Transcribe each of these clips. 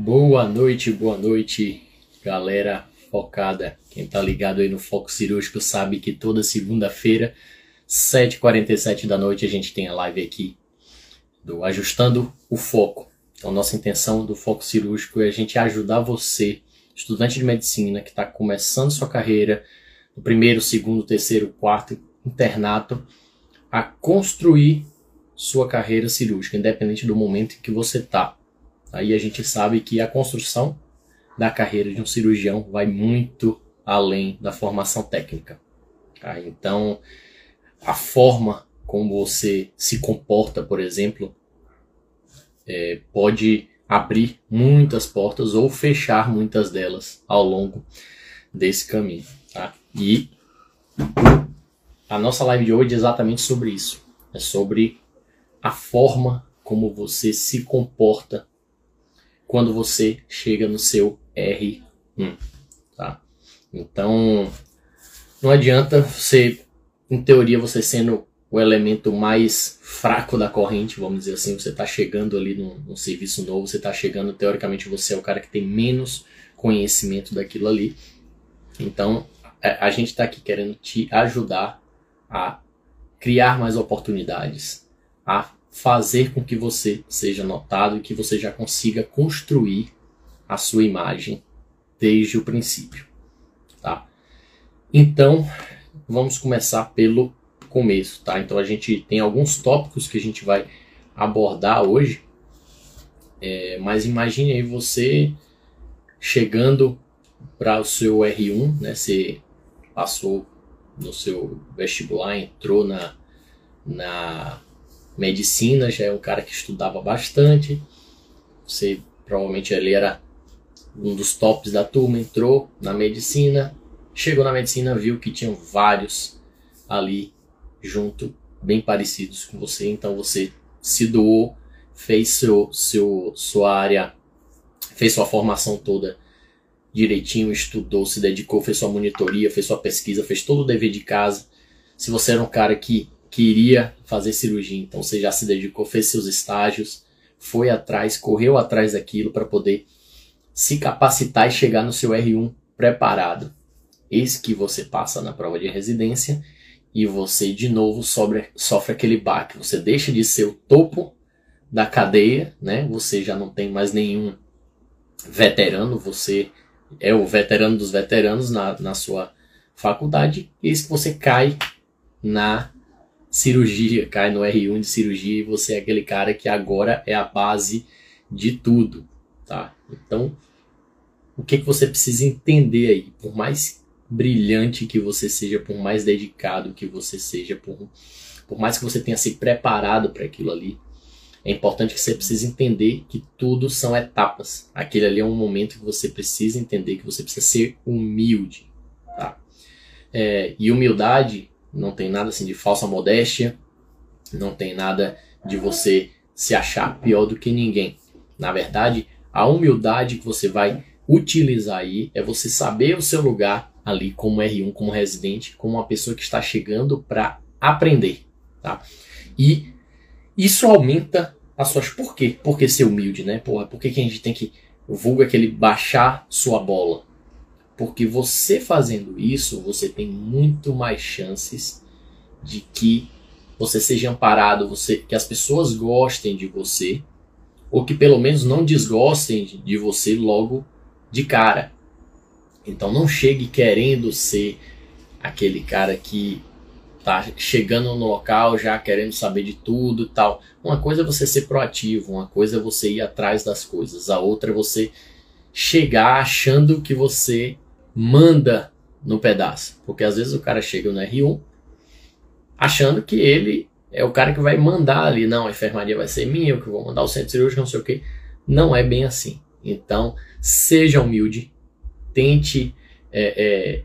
Boa noite, boa noite, galera focada. Quem tá ligado aí no Foco Cirúrgico sabe que toda segunda-feira, 7h47 da noite, a gente tem a live aqui do Ajustando o Foco. Então, nossa intenção do Foco Cirúrgico é a gente ajudar você, estudante de medicina que está começando sua carreira, no primeiro, segundo, terceiro, quarto internato, a construir sua carreira cirúrgica, independente do momento em que você está. Aí a gente sabe que a construção da carreira de um cirurgião vai muito além da formação técnica. Tá? Então, a forma como você se comporta, por exemplo, é, pode abrir muitas portas ou fechar muitas delas ao longo desse caminho. Tá? E a nossa live de hoje é exatamente sobre isso. É sobre a forma como você se comporta quando você chega no seu R1, tá? Então, não adianta você, em teoria, você sendo o elemento mais fraco da corrente, vamos dizer assim, você está chegando ali num, num, serviço novo, você está chegando, teoricamente, você é o cara que tem menos conhecimento daquilo ali. Então, a, a gente está aqui querendo te ajudar a criar mais oportunidades, a fazer com que você seja notado e que você já consiga construir a sua imagem desde o princípio, tá? Então, vamos começar pelo começo, tá? Então a gente tem alguns tópicos que a gente vai abordar hoje, é, mas imagine aí você chegando para o seu R1, né? Você passou no seu vestibular, entrou na, na medicina, já é um cara que estudava bastante. Você provavelmente ele era um dos tops da turma, entrou na medicina, chegou na medicina, viu que tinham vários ali junto, bem parecidos com você, então você se doou, fez seu, seu, sua área, fez sua formação toda direitinho, estudou, se dedicou, fez sua monitoria, fez sua pesquisa, fez todo o dever de casa. Se você era um cara que queria fazer cirurgia, então você já se dedicou, fez seus estágios, foi atrás, correu atrás daquilo para poder se capacitar e chegar no seu R1 preparado. Eis que você passa na prova de residência e você de novo sobre, sofre aquele baque. Você deixa de ser o topo da cadeia, né? Você já não tem mais nenhum veterano, você é o veterano dos veteranos na, na sua faculdade, eis que você cai na cirurgia, cai no R1 de cirurgia e você é aquele cara que agora é a base de tudo, tá? Então, o que, que você precisa entender aí? Por mais brilhante que você seja, por mais dedicado que você seja, por, por mais que você tenha se preparado para aquilo ali, é importante que você precise entender que tudo são etapas. Aquele ali é um momento que você precisa entender que você precisa ser humilde, tá? É, e humildade não tem nada assim de falsa modéstia, não tem nada de você se achar pior do que ninguém. Na verdade, a humildade que você vai utilizar aí é você saber o seu lugar ali como R1, como residente, como uma pessoa que está chegando para aprender, tá? E isso aumenta as suas por quê? Por que ser humilde, né? Porra, por que, que a gente tem que vulga aquele baixar sua bola? Porque você fazendo isso, você tem muito mais chances de que você seja amparado, você, que as pessoas gostem de você, ou que pelo menos não desgostem de você logo de cara. Então não chegue querendo ser aquele cara que tá chegando no local já querendo saber de tudo e tal. Uma coisa é você ser proativo, uma coisa é você ir atrás das coisas, a outra é você chegar achando que você manda no pedaço. Porque às vezes o cara chega no R1 achando que ele é o cara que vai mandar ali. Não, a enfermaria vai ser minha, eu que vou mandar o centro cirúrgico, não sei o que. Não é bem assim. Então, seja humilde, tente é, é,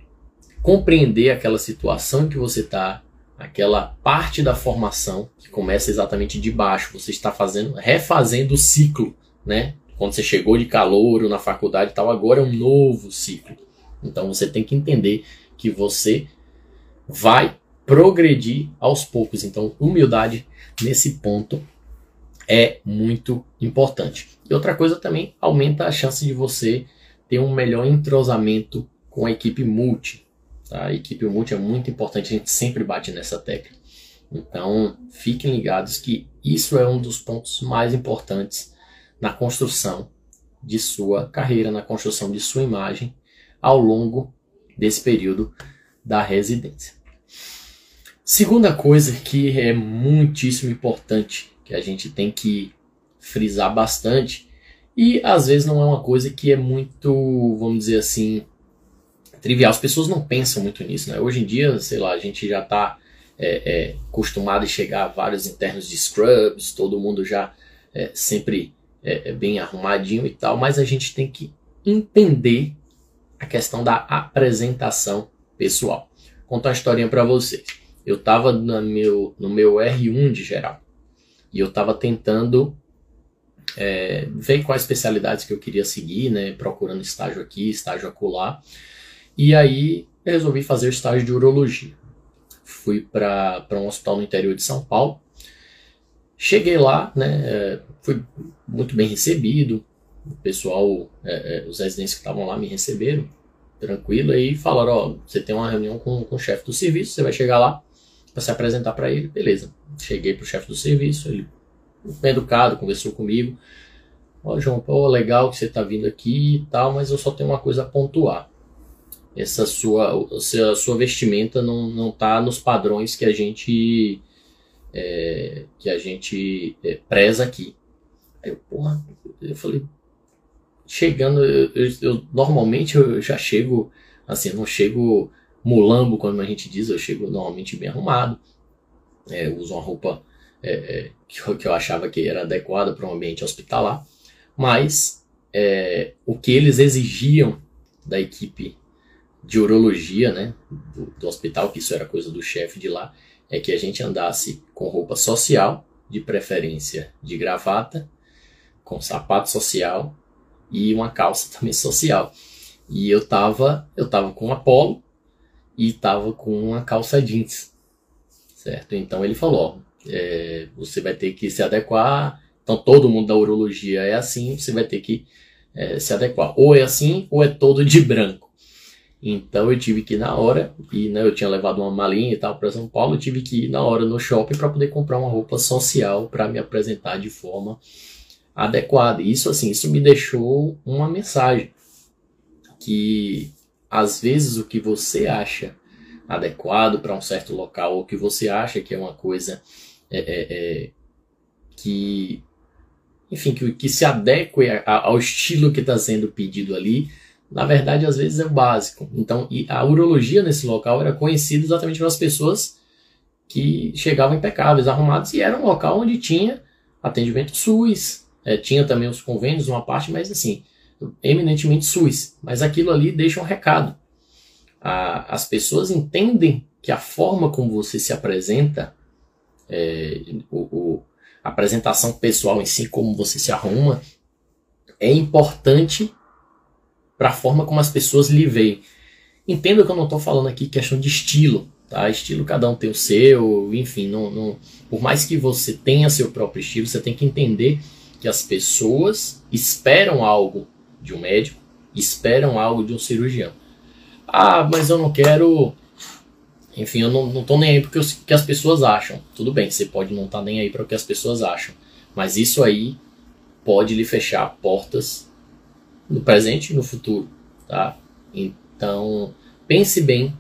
compreender aquela situação que você está, aquela parte da formação que começa exatamente de baixo. Você está fazendo, refazendo o ciclo, né? Quando você chegou de calor na faculdade e tal, agora é um novo ciclo. Então você tem que entender que você vai progredir aos poucos. Então, humildade nesse ponto é muito importante. E outra coisa também aumenta a chance de você ter um melhor entrosamento com a equipe multi. Tá? A equipe multi é muito importante, a gente sempre bate nessa tecla. Então, fiquem ligados que isso é um dos pontos mais importantes na construção de sua carreira, na construção de sua imagem ao longo desse período da residência. Segunda coisa que é muitíssimo importante, que a gente tem que frisar bastante, e às vezes não é uma coisa que é muito, vamos dizer assim, trivial. As pessoas não pensam muito nisso, né? Hoje em dia, sei lá, a gente já está é, é, acostumado a chegar a vários internos de scrubs, todo mundo já é, sempre é, é, bem arrumadinho e tal, mas a gente tem que entender a questão da apresentação pessoal. Vou contar uma historinha para vocês. Eu estava no meu, no meu R1 de geral e eu estava tentando é, ver quais especialidades que eu queria seguir, né, procurando estágio aqui, estágio acolá. E aí resolvi fazer estágio de urologia. Fui para um hospital no interior de São Paulo. Cheguei lá, né, é, fui muito bem recebido. O pessoal, é, é, os residentes que estavam lá me receberam tranquilo aí falaram: Ó, você tem uma reunião com, com o chefe do serviço, você vai chegar lá para se apresentar para ele. Beleza. Cheguei pro chefe do serviço, ele bem educado, conversou comigo. Ó, João, pô, legal que você está vindo aqui e tal, mas eu só tenho uma coisa a pontuar. Essa sua, a sua vestimenta não, não tá nos padrões que a gente é, que a gente é, preza aqui. Aí eu, porra, eu falei, chegando, eu, eu, eu, normalmente eu já chego, assim, eu não chego mulambo, como a gente diz, eu chego normalmente bem arrumado, é, uso uma roupa é, é, que, eu, que, eu achava que era adequada para um ambiente hospitalar, mas é, o que eles exigiam da equipe de urologia, né, do, do hospital, que isso era coisa do chefe de lá, é que a gente andasse com roupa social, de preferência de gravata, com sapato social e uma calça também social. E eu tava, eu tava com uma polo e tava com uma calça jeans, certo? Então ele falou, ó, é, você vai ter que se adequar. Então todo mundo da urologia é assim, você vai ter que é, se adequar. Ou é assim, ou é todo de branco. Então eu tive que ir na hora, e né, eu tinha levado uma malinha e tal para São Paulo, eu tive que ir na hora no shopping para poder comprar uma roupa social para me apresentar de forma adequada. E isso assim, isso me deixou uma mensagem que às vezes o que você acha adequado para um certo local ou que você acha que é uma coisa é, é, é, que enfim que, que se adeque ao estilo que está sendo pedido ali na verdade, às vezes é o básico. Então, a urologia nesse local era conhecida exatamente pelas pessoas que chegavam impecáveis, arrumados, e era um local onde tinha atendimento SUS, é, tinha também os convênios, uma parte, mas assim, eminentemente SUS. Mas aquilo ali deixa um recado. A, as pessoas entendem que a forma como você se apresenta, é, o, o, a apresentação pessoal em si, como você se arruma, é importante para a forma como as pessoas lhe veem. Entenda que eu não estou falando aqui questão de estilo, tá? Estilo cada um tem o seu, enfim, não, não, por mais que você tenha seu próprio estilo, você tem que entender que as pessoas esperam algo de um médico, esperam algo de um cirurgião. Ah, mas eu não quero. Enfim, eu não, não tô nem aí porque o que as pessoas acham. Tudo bem, você pode não estar tá nem aí para o que as pessoas acham. Mas isso aí pode lhe fechar portas no presente e no futuro, tá? Então, pense bem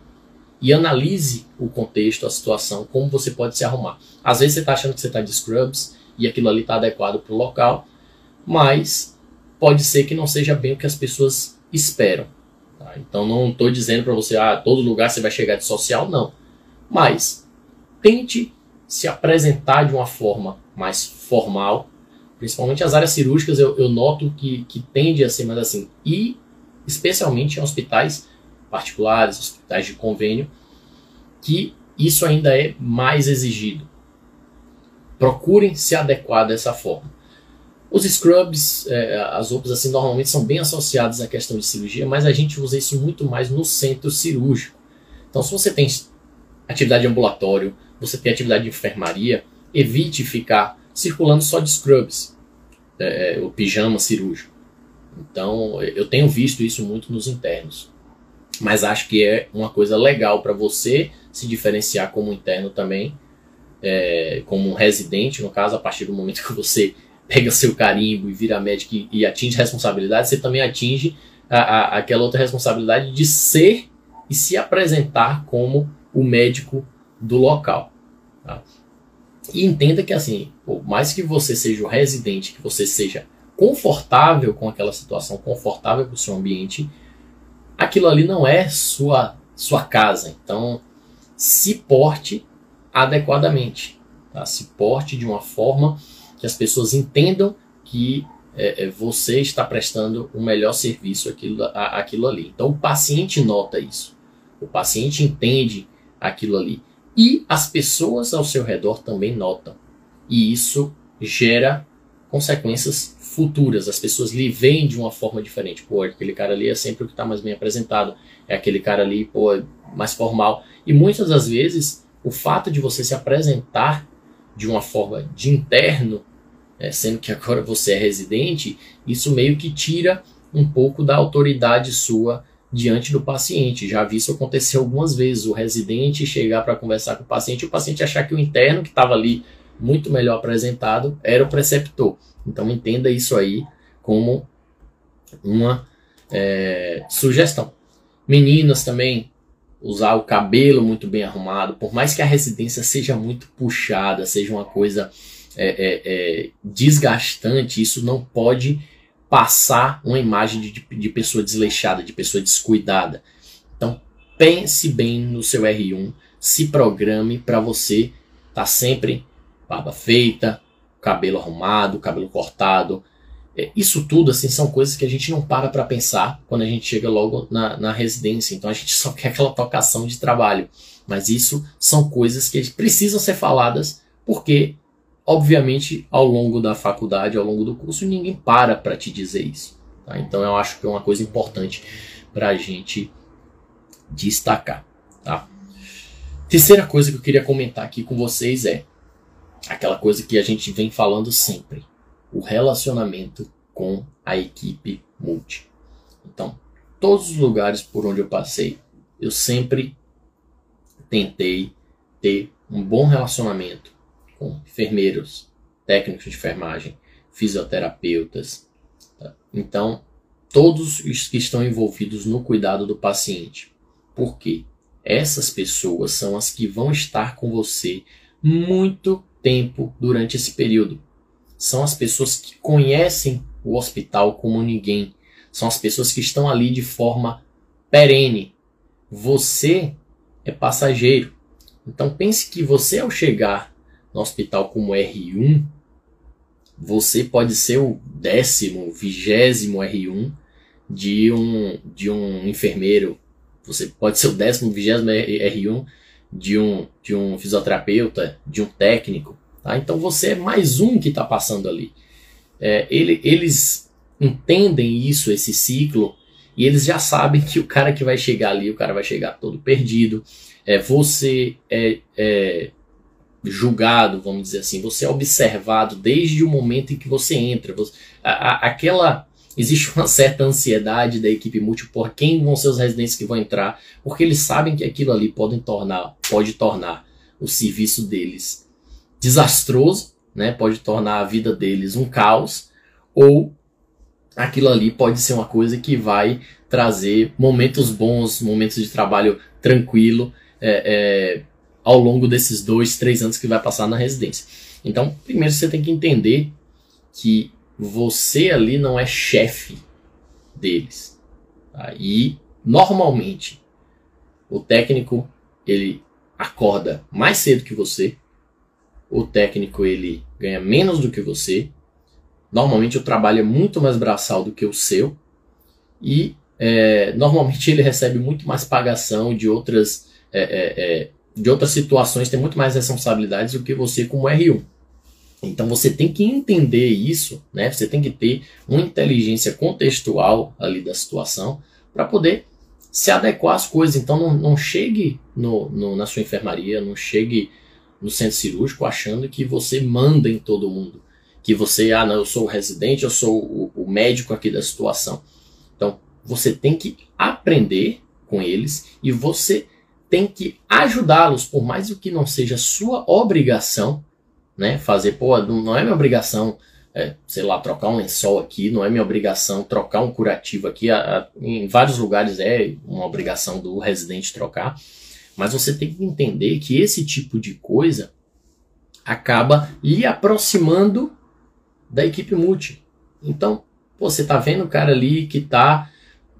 e analise o contexto, a situação, como você pode se arrumar. Às vezes você está achando que você está de scrubs e aquilo ali está adequado para o local, mas pode ser que não seja bem o que as pessoas esperam. Tá? Então não estou dizendo para você, ah, todo lugar você vai chegar de social, não. Mas tente se apresentar de uma forma mais formal, Principalmente as áreas cirúrgicas eu, eu noto que, que tende a ser mais assim. E especialmente em hospitais particulares, hospitais de convênio, que isso ainda é mais exigido. Procurem se adequar dessa forma. Os scrubs, é, as roupas assim, normalmente são bem associadas à questão de cirurgia, mas a gente usa isso muito mais no centro cirúrgico. Então, se você tem atividade de ambulatório, você tem atividade de enfermaria, evite ficar circulando só de scrubs, é, o pijama cirúrgico. Então eu tenho visto isso muito nos internos. Mas acho que é uma coisa legal para você se diferenciar como interno também, é, como um residente, no caso, a partir do momento que você pega seu carimbo e vira médico e, e atinge responsabilidade, você também atinge a, a, aquela outra responsabilidade de ser e se apresentar como o médico do local. Tá? E entenda que assim, por mais que você seja o residente, que você seja confortável com aquela situação, confortável com o seu ambiente, aquilo ali não é sua sua casa. Então, se porte adequadamente, tá? se porte de uma forma que as pessoas entendam que é, é você está prestando o melhor serviço aquilo ali. Então, o paciente nota isso, o paciente entende aquilo ali. E as pessoas ao seu redor também notam. E isso gera consequências futuras. As pessoas lhe veem de uma forma diferente. Pô, aquele cara ali é sempre o que está mais bem apresentado. É aquele cara ali, pô, mais formal. E muitas das vezes, o fato de você se apresentar de uma forma de interno, é, sendo que agora você é residente, isso meio que tira um pouco da autoridade sua diante do paciente. Já vi isso acontecer algumas vezes. O residente chegar para conversar com o paciente e o paciente achar que o interno que estava ali muito melhor apresentado era o preceptor. Então entenda isso aí como uma é, sugestão. Meninas também usar o cabelo muito bem arrumado, por mais que a residência seja muito puxada, seja uma coisa é, é, é desgastante, isso não pode passar uma imagem de, de pessoa desleixada, de pessoa descuidada. Então pense bem no seu R1, se programe para você estar tá sempre barba feita, cabelo arrumado, cabelo cortado. É, isso tudo assim são coisas que a gente não para para pensar quando a gente chega logo na, na residência. Então a gente só quer aquela tocação de trabalho. Mas isso são coisas que precisam ser faladas porque Obviamente, ao longo da faculdade, ao longo do curso, ninguém para para te dizer isso. Tá? Então, eu acho que é uma coisa importante para a gente destacar. Tá? Terceira coisa que eu queria comentar aqui com vocês é aquela coisa que a gente vem falando sempre: o relacionamento com a equipe multi. Então, todos os lugares por onde eu passei, eu sempre tentei ter um bom relacionamento com enfermeiros, técnicos de enfermagem, fisioterapeutas. Tá? Então, todos os que estão envolvidos no cuidado do paciente. Por quê? Essas pessoas são as que vão estar com você muito tempo durante esse período. São as pessoas que conhecem o hospital como ninguém. São as pessoas que estão ali de forma perene. Você é passageiro. Então pense que você ao chegar no hospital como R1, você pode ser o décimo, vigésimo R1 de um, de um enfermeiro. Você pode ser o décimo, vigésimo R1 de um, de um fisioterapeuta, de um técnico. Tá? Então você é mais um que está passando ali. É, ele, eles entendem isso, esse ciclo, e eles já sabem que o cara que vai chegar ali, o cara vai chegar todo perdido. É, você é, é julgado, vamos dizer assim, você é observado desde o momento em que você entra. Você, a, a, aquela existe uma certa ansiedade da equipe múltipla por quem vão ser os residentes que vão entrar, porque eles sabem que aquilo ali tornar, pode tornar o serviço deles desastroso, né? Pode tornar a vida deles um caos, ou aquilo ali pode ser uma coisa que vai trazer momentos bons, momentos de trabalho tranquilo, é, é, ao longo desses dois, três anos que vai passar na residência. Então, primeiro você tem que entender que você ali não é chefe deles. Tá? E normalmente o técnico ele acorda mais cedo que você, o técnico ele ganha menos do que você. Normalmente o trabalho é muito mais braçal do que o seu e é, normalmente ele recebe muito mais pagação de outras é, é, é de outras situações tem muito mais responsabilidades do que você como R1. Então você tem que entender isso, né? Você tem que ter uma inteligência contextual ali da situação para poder se adequar às coisas. Então não, não chegue no, no, na sua enfermaria, não chegue no centro cirúrgico achando que você manda em todo mundo. Que você, ah, não, eu sou o residente, eu sou o, o médico aqui da situação. Então, você tem que aprender com eles e você tem que ajudá-los, por mais que não seja sua obrigação, né? Fazer, pô, não é minha obrigação, é, sei lá, trocar um lençol aqui, não é minha obrigação trocar um curativo aqui. A, a, em vários lugares é uma obrigação do residente trocar, mas você tem que entender que esse tipo de coisa acaba lhe aproximando da equipe multi. Então, pô, você tá vendo o cara ali que tá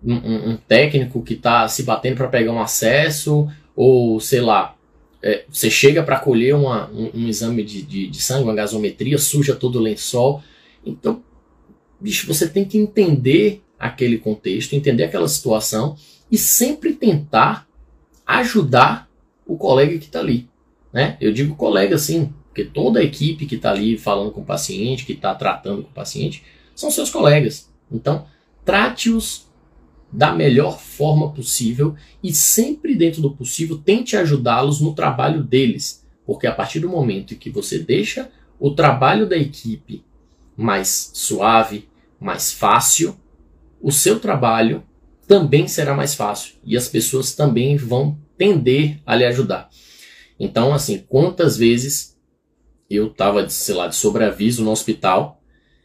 um, um técnico que tá se batendo para pegar um acesso, ou sei lá, é, você chega para colher uma, um, um, exame de, de, de, sangue, uma gasometria, suja todo o lençol. Então, bicho, você tem que entender aquele contexto, entender aquela situação e sempre tentar ajudar o colega que está ali. Né? Eu digo colega assim, porque toda a equipe que está ali falando com o paciente, que está tratando com o paciente, são seus colegas. Então, trate-os da melhor forma possível e sempre dentro do possível tente ajudá-los no trabalho deles, porque a partir do momento em que você deixa o trabalho da equipe mais suave, mais fácil, o seu trabalho também será mais fácil e as pessoas também vão tender a lhe ajudar. Então, assim, quantas vezes eu estava, sei lá, de sobreaviso no hospital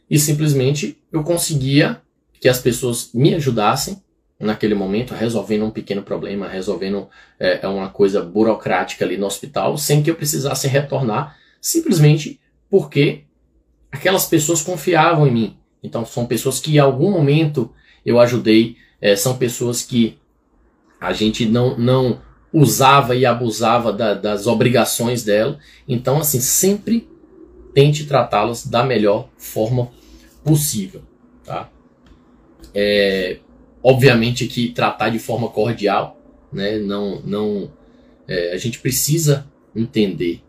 e simplesmente eu conseguia que as pessoas me ajudassem naquele momento, resolvendo um pequeno problema, resolvendo é, é, uma coisa burocrática ali no hospital, sem que eu precisasse retornar, simplesmente porque aquelas pessoas confiavam em mim. Então, são pessoas que em algum momento eu ajudei, é, são pessoas que a gente não, não usava e abusava da, das obrigações dela. Então, assim, sempre tente tratá-las da melhor forma possível. Tá? É, obviamente que tratar de forma cordial, né? Não, não, é, a gente precisa entender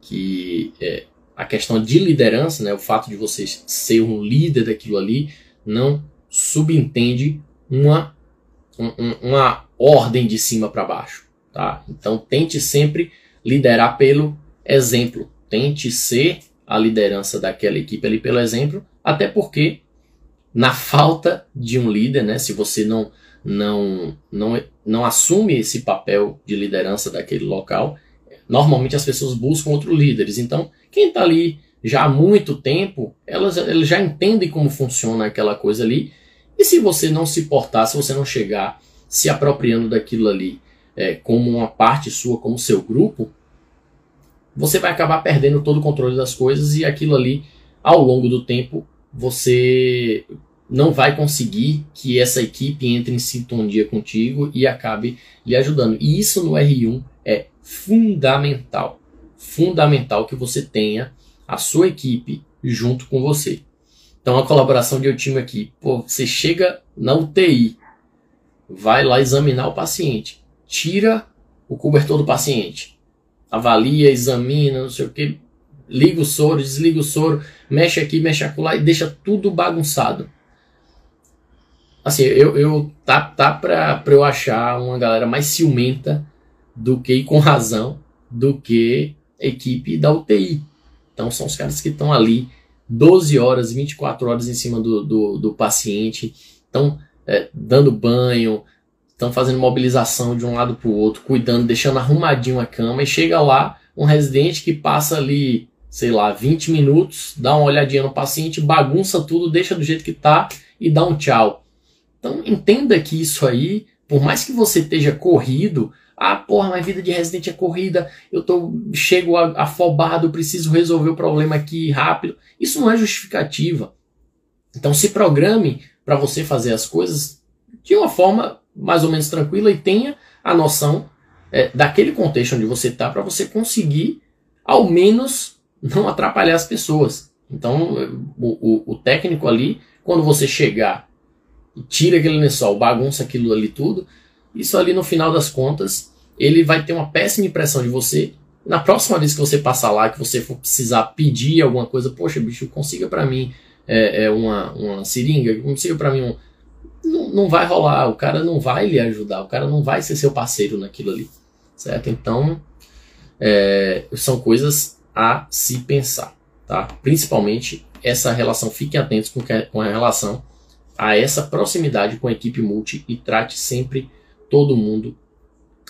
que é, a questão de liderança, né? O fato de você ser um líder daquilo ali, não subentende uma um, uma ordem de cima para baixo, tá? Então tente sempre liderar pelo exemplo, tente ser a liderança daquela equipe ali pelo exemplo, até porque na falta de um líder, né? Se você não não não não assume esse papel de liderança daquele local, normalmente as pessoas buscam outros líderes. Então, quem está ali já há muito tempo, elas, elas já entendem como funciona aquela coisa ali. E se você não se portar, se você não chegar se apropriando daquilo ali é, como uma parte sua, como seu grupo, você vai acabar perdendo todo o controle das coisas e aquilo ali, ao longo do tempo, você não vai conseguir que essa equipe entre em sintonia contigo e acabe lhe ajudando. E isso no R1 é fundamental. Fundamental que você tenha a sua equipe junto com você. Então a colaboração de eu time aqui, pô, você chega na UTI, vai lá examinar o paciente, tira o cobertor do paciente, avalia, examina, não sei o que, liga o soro, desliga o soro, mexe aqui, mexe acolá e deixa tudo bagunçado. Assim, eu, eu tá, tá pra, pra eu achar uma galera mais ciumenta do que, e com razão, do que equipe da UTI. Então são os caras que estão ali 12 horas, 24 horas em cima do, do, do paciente, estão é, dando banho, estão fazendo mobilização de um lado para o outro, cuidando, deixando arrumadinho a cama, e chega lá um residente que passa ali sei lá, 20 minutos, dá uma olhadinha no paciente, bagunça tudo, deixa do jeito que tá e dá um tchau. Então entenda que isso aí, por mais que você esteja corrido, ah, porra, minha vida de residente é corrida, eu tô, chego afobado, preciso resolver o problema aqui rápido. Isso não é justificativa. Então se programe para você fazer as coisas de uma forma mais ou menos tranquila e tenha a noção é, daquele contexto onde você está para você conseguir ao menos não atrapalhar as pessoas. Então, o, o, o técnico ali, quando você chegar e tira aquele lençol, bagunça aquilo ali tudo, isso ali no final das contas, ele vai ter uma péssima impressão de você. Na próxima vez que você passar lá, que você for precisar pedir alguma coisa, poxa, bicho, consiga para mim é, é, uma, uma seringa, consiga para mim um. Não, vai rolar, o cara não vai lhe ajudar, o cara não vai ser seu parceiro naquilo ali, certo? Então, é, são coisas a se pensar, tá? Principalmente essa relação, fiquem atentos com, que, com a relação a essa proximidade com a equipe multi e trate sempre todo mundo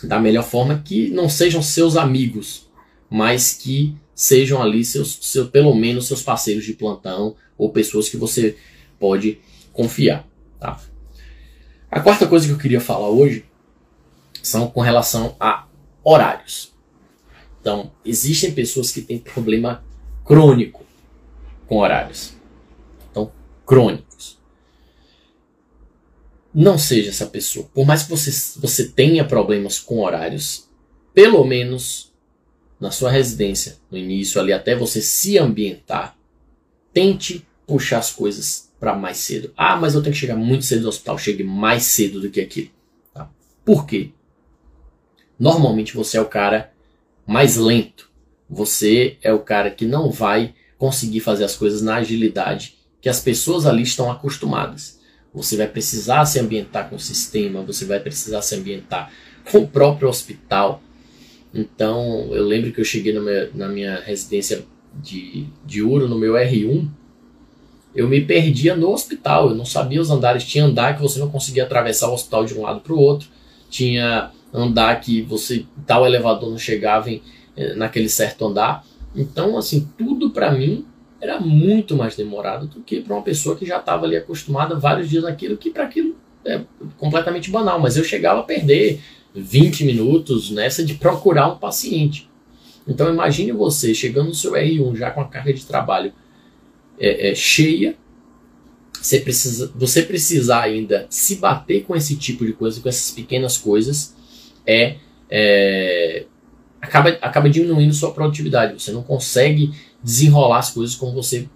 da melhor forma, que não sejam seus amigos, mas que sejam ali seus, seu, pelo menos seus parceiros de plantão ou pessoas que você pode confiar. Tá? A quarta coisa que eu queria falar hoje são com relação a horários. Então, existem pessoas que têm problema crônico com horários. Então, crônicos. Não seja essa pessoa. Por mais que você, você tenha problemas com horários, pelo menos na sua residência, no início ali, até você se ambientar, tente puxar as coisas para mais cedo. Ah, mas eu tenho que chegar muito cedo no hospital. Chegue mais cedo do que aquilo. Tá? Por quê? Normalmente você é o cara mais lento. Você é o cara que não vai conseguir fazer as coisas na agilidade que as pessoas ali estão acostumadas. Você vai precisar se ambientar com o sistema, você vai precisar se ambientar com o próprio hospital. Então, eu lembro que eu cheguei minha, na minha residência de, de Uro, no meu R1, eu me perdia no hospital, eu não sabia os andares. Tinha andar que você não conseguia atravessar o hospital de um lado para o outro, tinha andar que você tal elevador não chegava em, eh, naquele certo andar. Então, assim, tudo para mim era muito mais demorado do que para uma pessoa que já estava ali acostumada vários dias naquilo, que para aquilo é completamente banal. Mas eu chegava a perder 20 minutos nessa de procurar um paciente. Então, imagine você chegando no seu R1 já com a carga de trabalho é, é, cheia, você precisa, você precisar ainda se bater com esse tipo de coisa, com essas pequenas coisas, é, é acaba, acaba diminuindo sua produtividade. Você não consegue desenrolar as coisas como você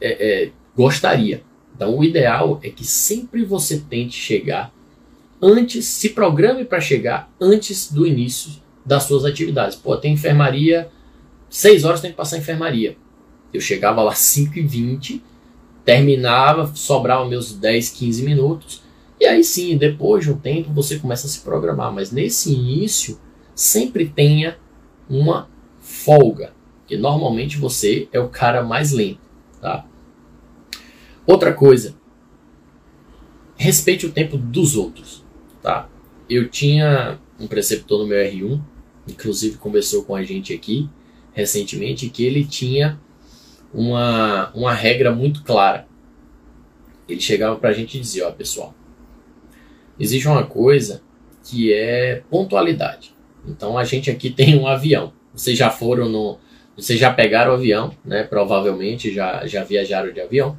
é, é, gostaria. Então, o ideal é que sempre você tente chegar antes, se programe para chegar antes do início das suas atividades. Pô, tem enfermaria, 6 horas tem que passar enfermaria. Eu chegava lá 5 e 20 terminava, sobrava meus 10, 15 minutos. E aí sim, depois de um tempo, você começa a se programar. Mas nesse início, sempre tenha uma folga, que normalmente você é o cara mais lento, tá? Outra coisa, respeite o tempo dos outros, tá? Eu tinha um preceptor no meu R1, inclusive conversou com a gente aqui recentemente, que ele tinha uma, uma regra muito clara. Ele chegava para a gente e dizia: Ó, pessoal, existe uma coisa que é pontualidade. Então a gente aqui tem um avião. Vocês já foram no. Vocês já pegaram o avião, né? Provavelmente já, já viajaram de avião.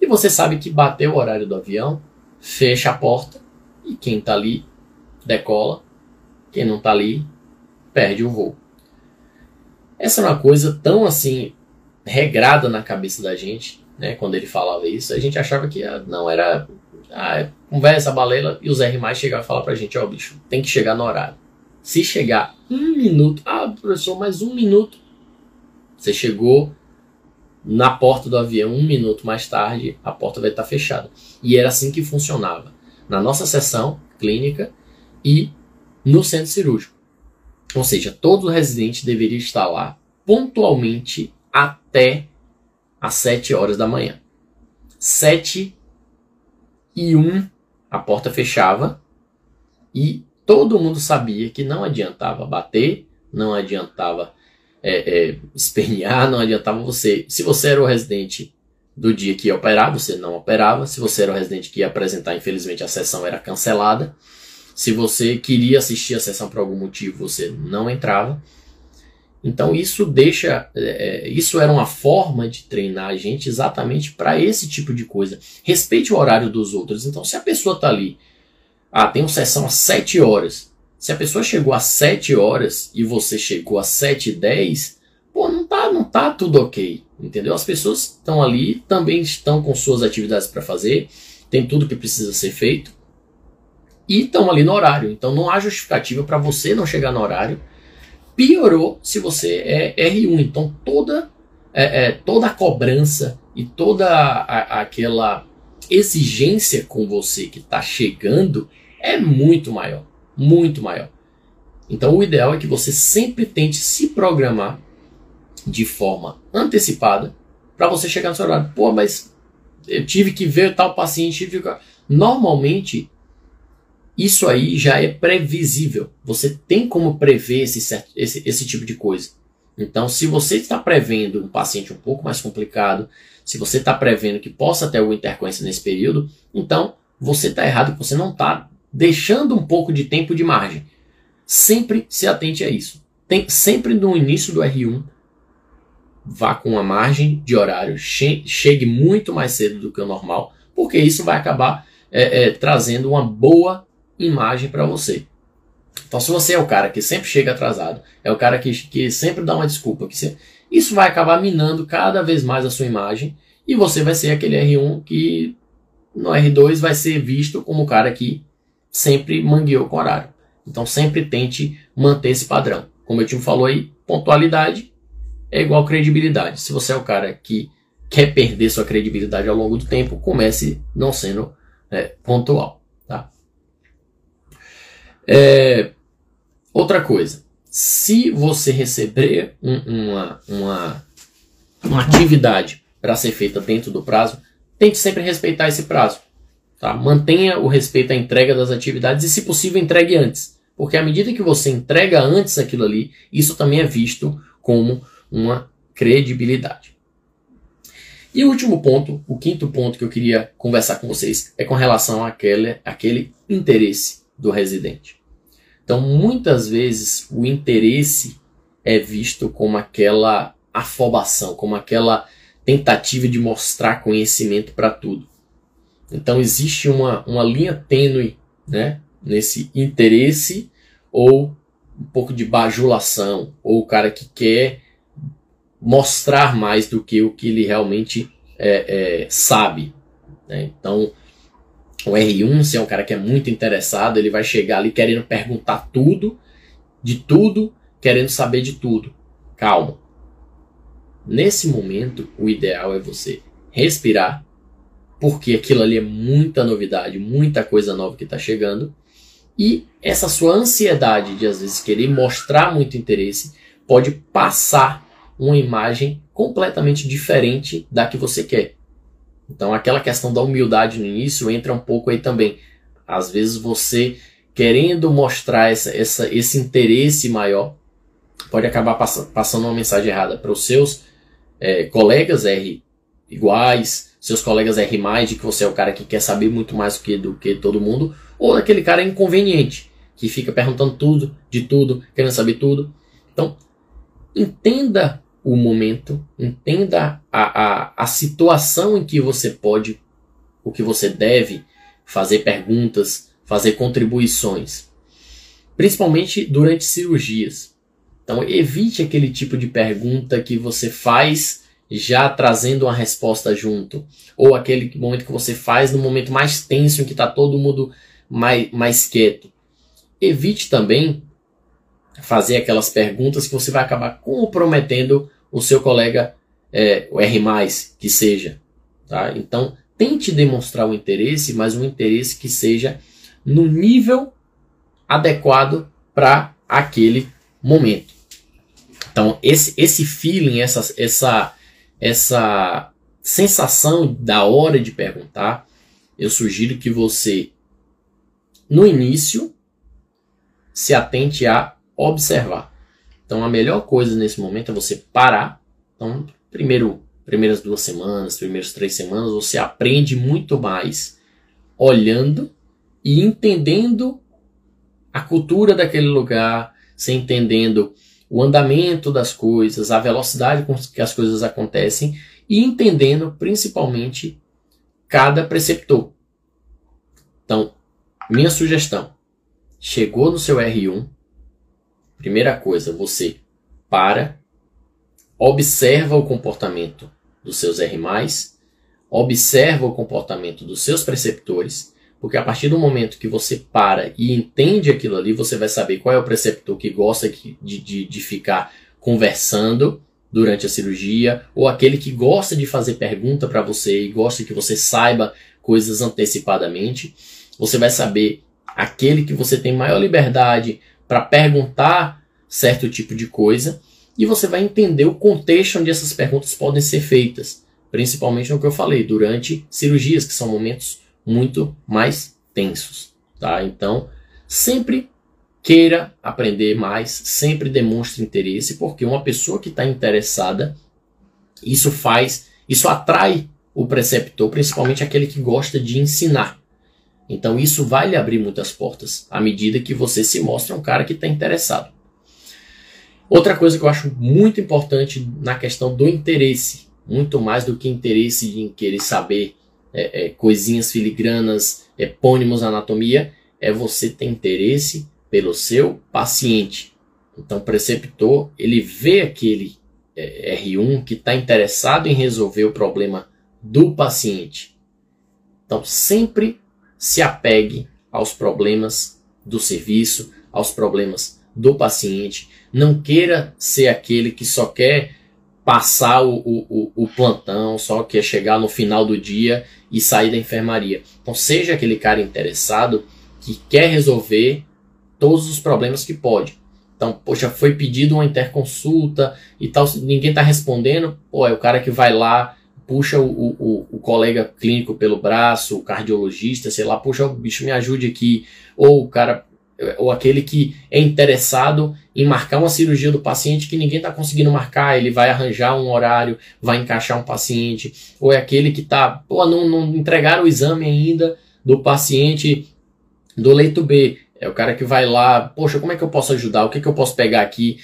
E você sabe que bateu o horário do avião, fecha a porta e quem está ali decola, quem não está ali perde o voo. Essa é uma coisa tão assim regrada na cabeça da gente, né? Quando ele falava isso, a gente achava que ah, não era ah, conversa, balela, e o Zé mais chegava a falar pra gente, ó, oh, bicho, tem que chegar no horário. Se chegar um minuto, ah, professor, mais um minuto, você chegou na porta do avião um minuto mais tarde, a porta vai estar fechada. E era assim que funcionava na nossa sessão clínica e no centro cirúrgico. Ou seja, todo residente deveria estar lá pontualmente até às 7 horas da manhã. 7 e 1 a porta fechava e todo mundo sabia que não adiantava bater, não adiantava é, é, espernear, não adiantava você. Se você era o residente do dia que ia operar, você não operava. Se você era o residente que ia apresentar, infelizmente a sessão era cancelada. Se você queria assistir a sessão por algum motivo, você não entrava. Então isso deixa, é, isso era uma forma de treinar a gente exatamente para esse tipo de coisa. Respeite o horário dos outros. Então se a pessoa está ali, ah, tem uma sessão às 7 horas. Se a pessoa chegou às 7 horas e você chegou às 7 e 10, pô, não tá, não tá tudo ok, entendeu? As pessoas estão ali, também estão com suas atividades para fazer, tem tudo que precisa ser feito e estão ali no horário. Então não há justificativa para você não chegar no horário piorou se você é R1. Então toda, é, é, toda a cobrança e toda a, aquela exigência com você que está chegando é muito maior, muito maior. Então o ideal é que você sempre tente se programar de forma antecipada para você chegar no seu horário. Pô, mas eu tive que ver tal paciente. Normalmente, isso aí já é previsível. Você tem como prever esse, esse, esse tipo de coisa. Então, se você está prevendo um paciente um pouco mais complicado, se você está prevendo que possa ter alguma intercorrência nesse período, então você está errado, você não está deixando um pouco de tempo de margem. Sempre se atente a isso. Tem sempre no início do R1, vá com uma margem de horário, chegue muito mais cedo do que o normal, porque isso vai acabar é, é, trazendo uma boa imagem para você. Então, se você é o cara que sempre chega atrasado, é o cara que, que sempre dá uma desculpa, que isso vai acabar minando cada vez mais a sua imagem e você vai ser aquele R1 que no R2 vai ser visto como o cara que sempre mangueou com horário. Então, sempre tente manter esse padrão. Como eu te falou aí, pontualidade é igual credibilidade. Se você é o cara que quer perder sua credibilidade ao longo do tempo, comece não sendo é, pontual. É, outra coisa, se você receber um, uma, uma, uma atividade para ser feita dentro do prazo, tente sempre respeitar esse prazo. Tá? Mantenha o respeito à entrega das atividades e, se possível, entregue antes. Porque à medida que você entrega antes aquilo ali, isso também é visto como uma credibilidade. E o último ponto, o quinto ponto que eu queria conversar com vocês é com relação àquele, àquele interesse do residente. Então, muitas vezes, o interesse é visto como aquela afobação, como aquela tentativa de mostrar conhecimento para tudo. Então, existe uma, uma linha tênue né, nesse interesse ou um pouco de bajulação, ou o cara que quer mostrar mais do que o que ele realmente é, é, sabe. Né? Então, o R1, se é um cara que é muito interessado, ele vai chegar ali querendo perguntar tudo, de tudo, querendo saber de tudo. Calma. Nesse momento, o ideal é você respirar, porque aquilo ali é muita novidade, muita coisa nova que está chegando. E essa sua ansiedade de às vezes querer mostrar muito interesse pode passar uma imagem completamente diferente da que você quer. Então, aquela questão da humildade no início entra um pouco aí também. Às vezes, você querendo mostrar essa, essa, esse interesse maior, pode acabar pass passando uma mensagem errada para os seus é, colegas R iguais, seus colegas R, de que você é o cara que quer saber muito mais do que, do que todo mundo, ou aquele cara inconveniente, que fica perguntando tudo, de tudo, querendo saber tudo. Então, entenda o momento, entenda a, a, a situação em que você pode, o que você deve fazer perguntas, fazer contribuições, principalmente durante cirurgias. Então, evite aquele tipo de pergunta que você faz já trazendo uma resposta junto, ou aquele momento que você faz no momento mais tenso em que está todo mundo mais, mais quieto. Evite também fazer aquelas perguntas que você vai acabar comprometendo o seu colega, é, o R, que seja. Tá? Então, tente demonstrar o interesse, mas um interesse que seja no nível adequado para aquele momento. Então, esse, esse feeling, essa, essa, essa sensação da hora de perguntar, eu sugiro que você, no início, se atente a observar. Então a melhor coisa nesse momento é você parar. Então, primeiro, primeiras duas semanas, primeiras três semanas, você aprende muito mais olhando e entendendo a cultura daquele lugar, você entendendo o andamento das coisas, a velocidade com que as coisas acontecem e entendendo principalmente cada preceptor. Então, minha sugestão: chegou no seu R1, Primeira coisa, você para, observa o comportamento dos seus R+, observa o comportamento dos seus preceptores, porque a partir do momento que você para e entende aquilo ali, você vai saber qual é o preceptor que gosta de, de, de ficar conversando durante a cirurgia, ou aquele que gosta de fazer pergunta para você e gosta que você saiba coisas antecipadamente. Você vai saber aquele que você tem maior liberdade para perguntar certo tipo de coisa e você vai entender o contexto onde essas perguntas podem ser feitas, principalmente no que eu falei, durante cirurgias, que são momentos muito mais tensos, tá? Então, sempre queira aprender mais, sempre demonstre interesse, porque uma pessoa que está interessada, isso faz, isso atrai o preceptor, principalmente aquele que gosta de ensinar. Então isso vai lhe abrir muitas portas à medida que você se mostra um cara que está interessado. Outra coisa que eu acho muito importante na questão do interesse, muito mais do que interesse em querer saber é, é, coisinhas filigranas, epônimos anatomia, é você ter interesse pelo seu paciente. Então, o preceptor ele vê aquele é, R1 que está interessado em resolver o problema do paciente. Então, sempre se apegue aos problemas do serviço, aos problemas do paciente. Não queira ser aquele que só quer passar o, o, o, plantão, só quer chegar no final do dia e sair da enfermaria. Então, seja aquele cara interessado que quer resolver todos os problemas que pode. Então, poxa, foi pedido uma interconsulta e tal, ninguém está respondendo, pô, é o cara que vai lá puxa o, o, o, colega clínico pelo braço, o cardiologista, sei lá, puxa o bicho, me ajude aqui. Ou o cara, ou aquele que é interessado em marcar uma cirurgia do paciente que ninguém está conseguindo marcar, ele vai arranjar um horário, vai encaixar um paciente. Ou é aquele que está, pô, não, não entregaram o exame ainda do paciente do leito B. É o cara que vai lá, poxa, como é que eu posso ajudar? O que, que eu posso pegar aqui?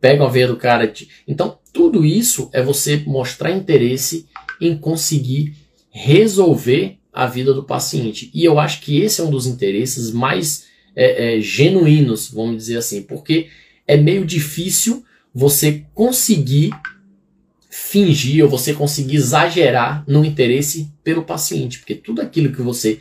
Pega uma veia do cara. Então, tudo isso é você mostrar interesse em conseguir resolver a vida do paciente. E eu acho que esse é um dos interesses mais é, é, genuínos, vamos dizer assim, porque é meio difícil você conseguir fingir ou você conseguir exagerar no interesse pelo paciente, porque tudo aquilo que você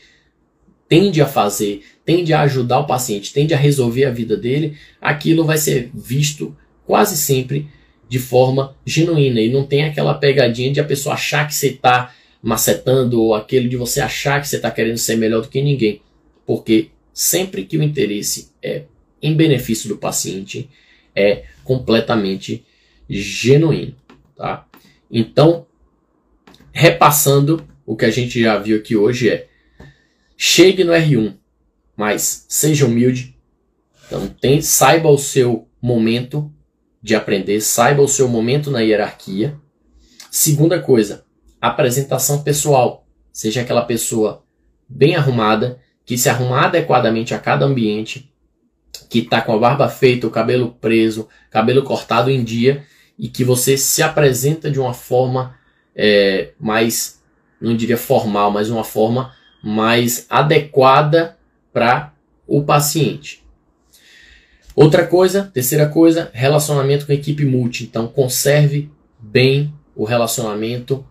tende a fazer, tende a ajudar o paciente, tende a resolver a vida dele, aquilo vai ser visto quase sempre de forma genuína e não tem aquela pegadinha de a pessoa achar que você está macetando ou aquele de você achar que você está querendo ser melhor do que ninguém. Porque sempre que o interesse é em benefício do paciente, é completamente genuíno. Tá? Então, repassando o que a gente já viu aqui hoje é chegue no R1, mas seja humilde. Então, tem, saiba o seu momento, de aprender, saiba o seu momento na hierarquia. Segunda coisa, apresentação pessoal. Seja aquela pessoa bem arrumada, que se arrumar adequadamente a cada ambiente, que está com a barba feita, o cabelo preso, cabelo cortado em dia, e que você se apresenta de uma forma é, mais, não diria formal, mas uma forma mais adequada para o paciente. Outra coisa, terceira coisa, relacionamento com equipe multi. Então, conserve bem o relacionamento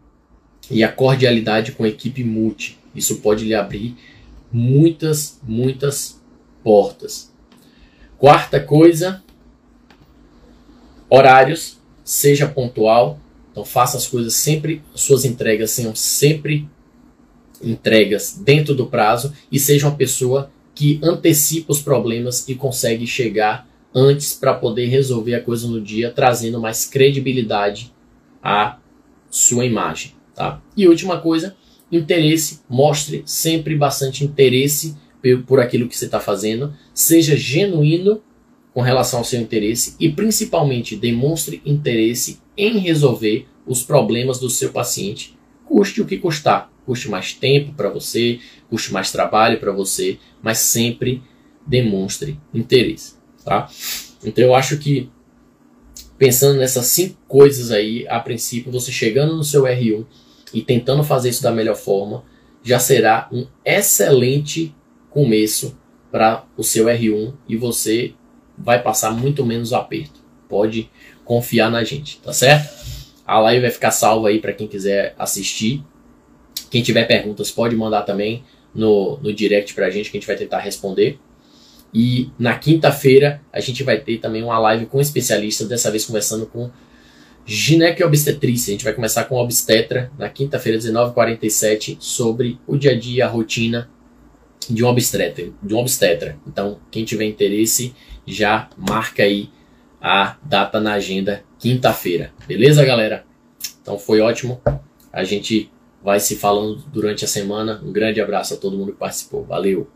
e a cordialidade com a equipe multi. Isso pode lhe abrir muitas, muitas portas. Quarta coisa, horários, seja pontual. Então faça as coisas sempre, suas entregas sejam sempre entregas dentro do prazo e seja uma pessoa que antecipa os problemas e consegue chegar antes para poder resolver a coisa no dia, trazendo mais credibilidade à sua imagem. Tá? E última coisa, interesse. Mostre sempre bastante interesse por aquilo que você está fazendo. Seja genuíno com relação ao seu interesse e principalmente demonstre interesse em resolver os problemas do seu paciente, custe o que custar custe mais tempo para você, custe mais trabalho para você, mas sempre demonstre interesse, tá? Então eu acho que pensando nessas cinco coisas aí, a princípio, você chegando no seu R1 e tentando fazer isso da melhor forma, já será um excelente começo para o seu R1 e você vai passar muito menos aperto. Pode confiar na gente, tá certo? A live vai ficar salva aí para quem quiser assistir quem tiver perguntas pode mandar também no, no direct pra gente que a gente vai tentar responder. E na quinta-feira a gente vai ter também uma live com especialistas, dessa vez conversando com gineco e obstetrícia. A gente vai começar com obstetra na quinta-feira, 19h47, sobre o dia a dia, a rotina de um obstetra, de um obstetra. Então, quem tiver interesse, já marca aí a data na agenda quinta-feira. Beleza, galera? Então foi ótimo. A gente vai se falando durante a semana. Um grande abraço a todo mundo que participou. Valeu!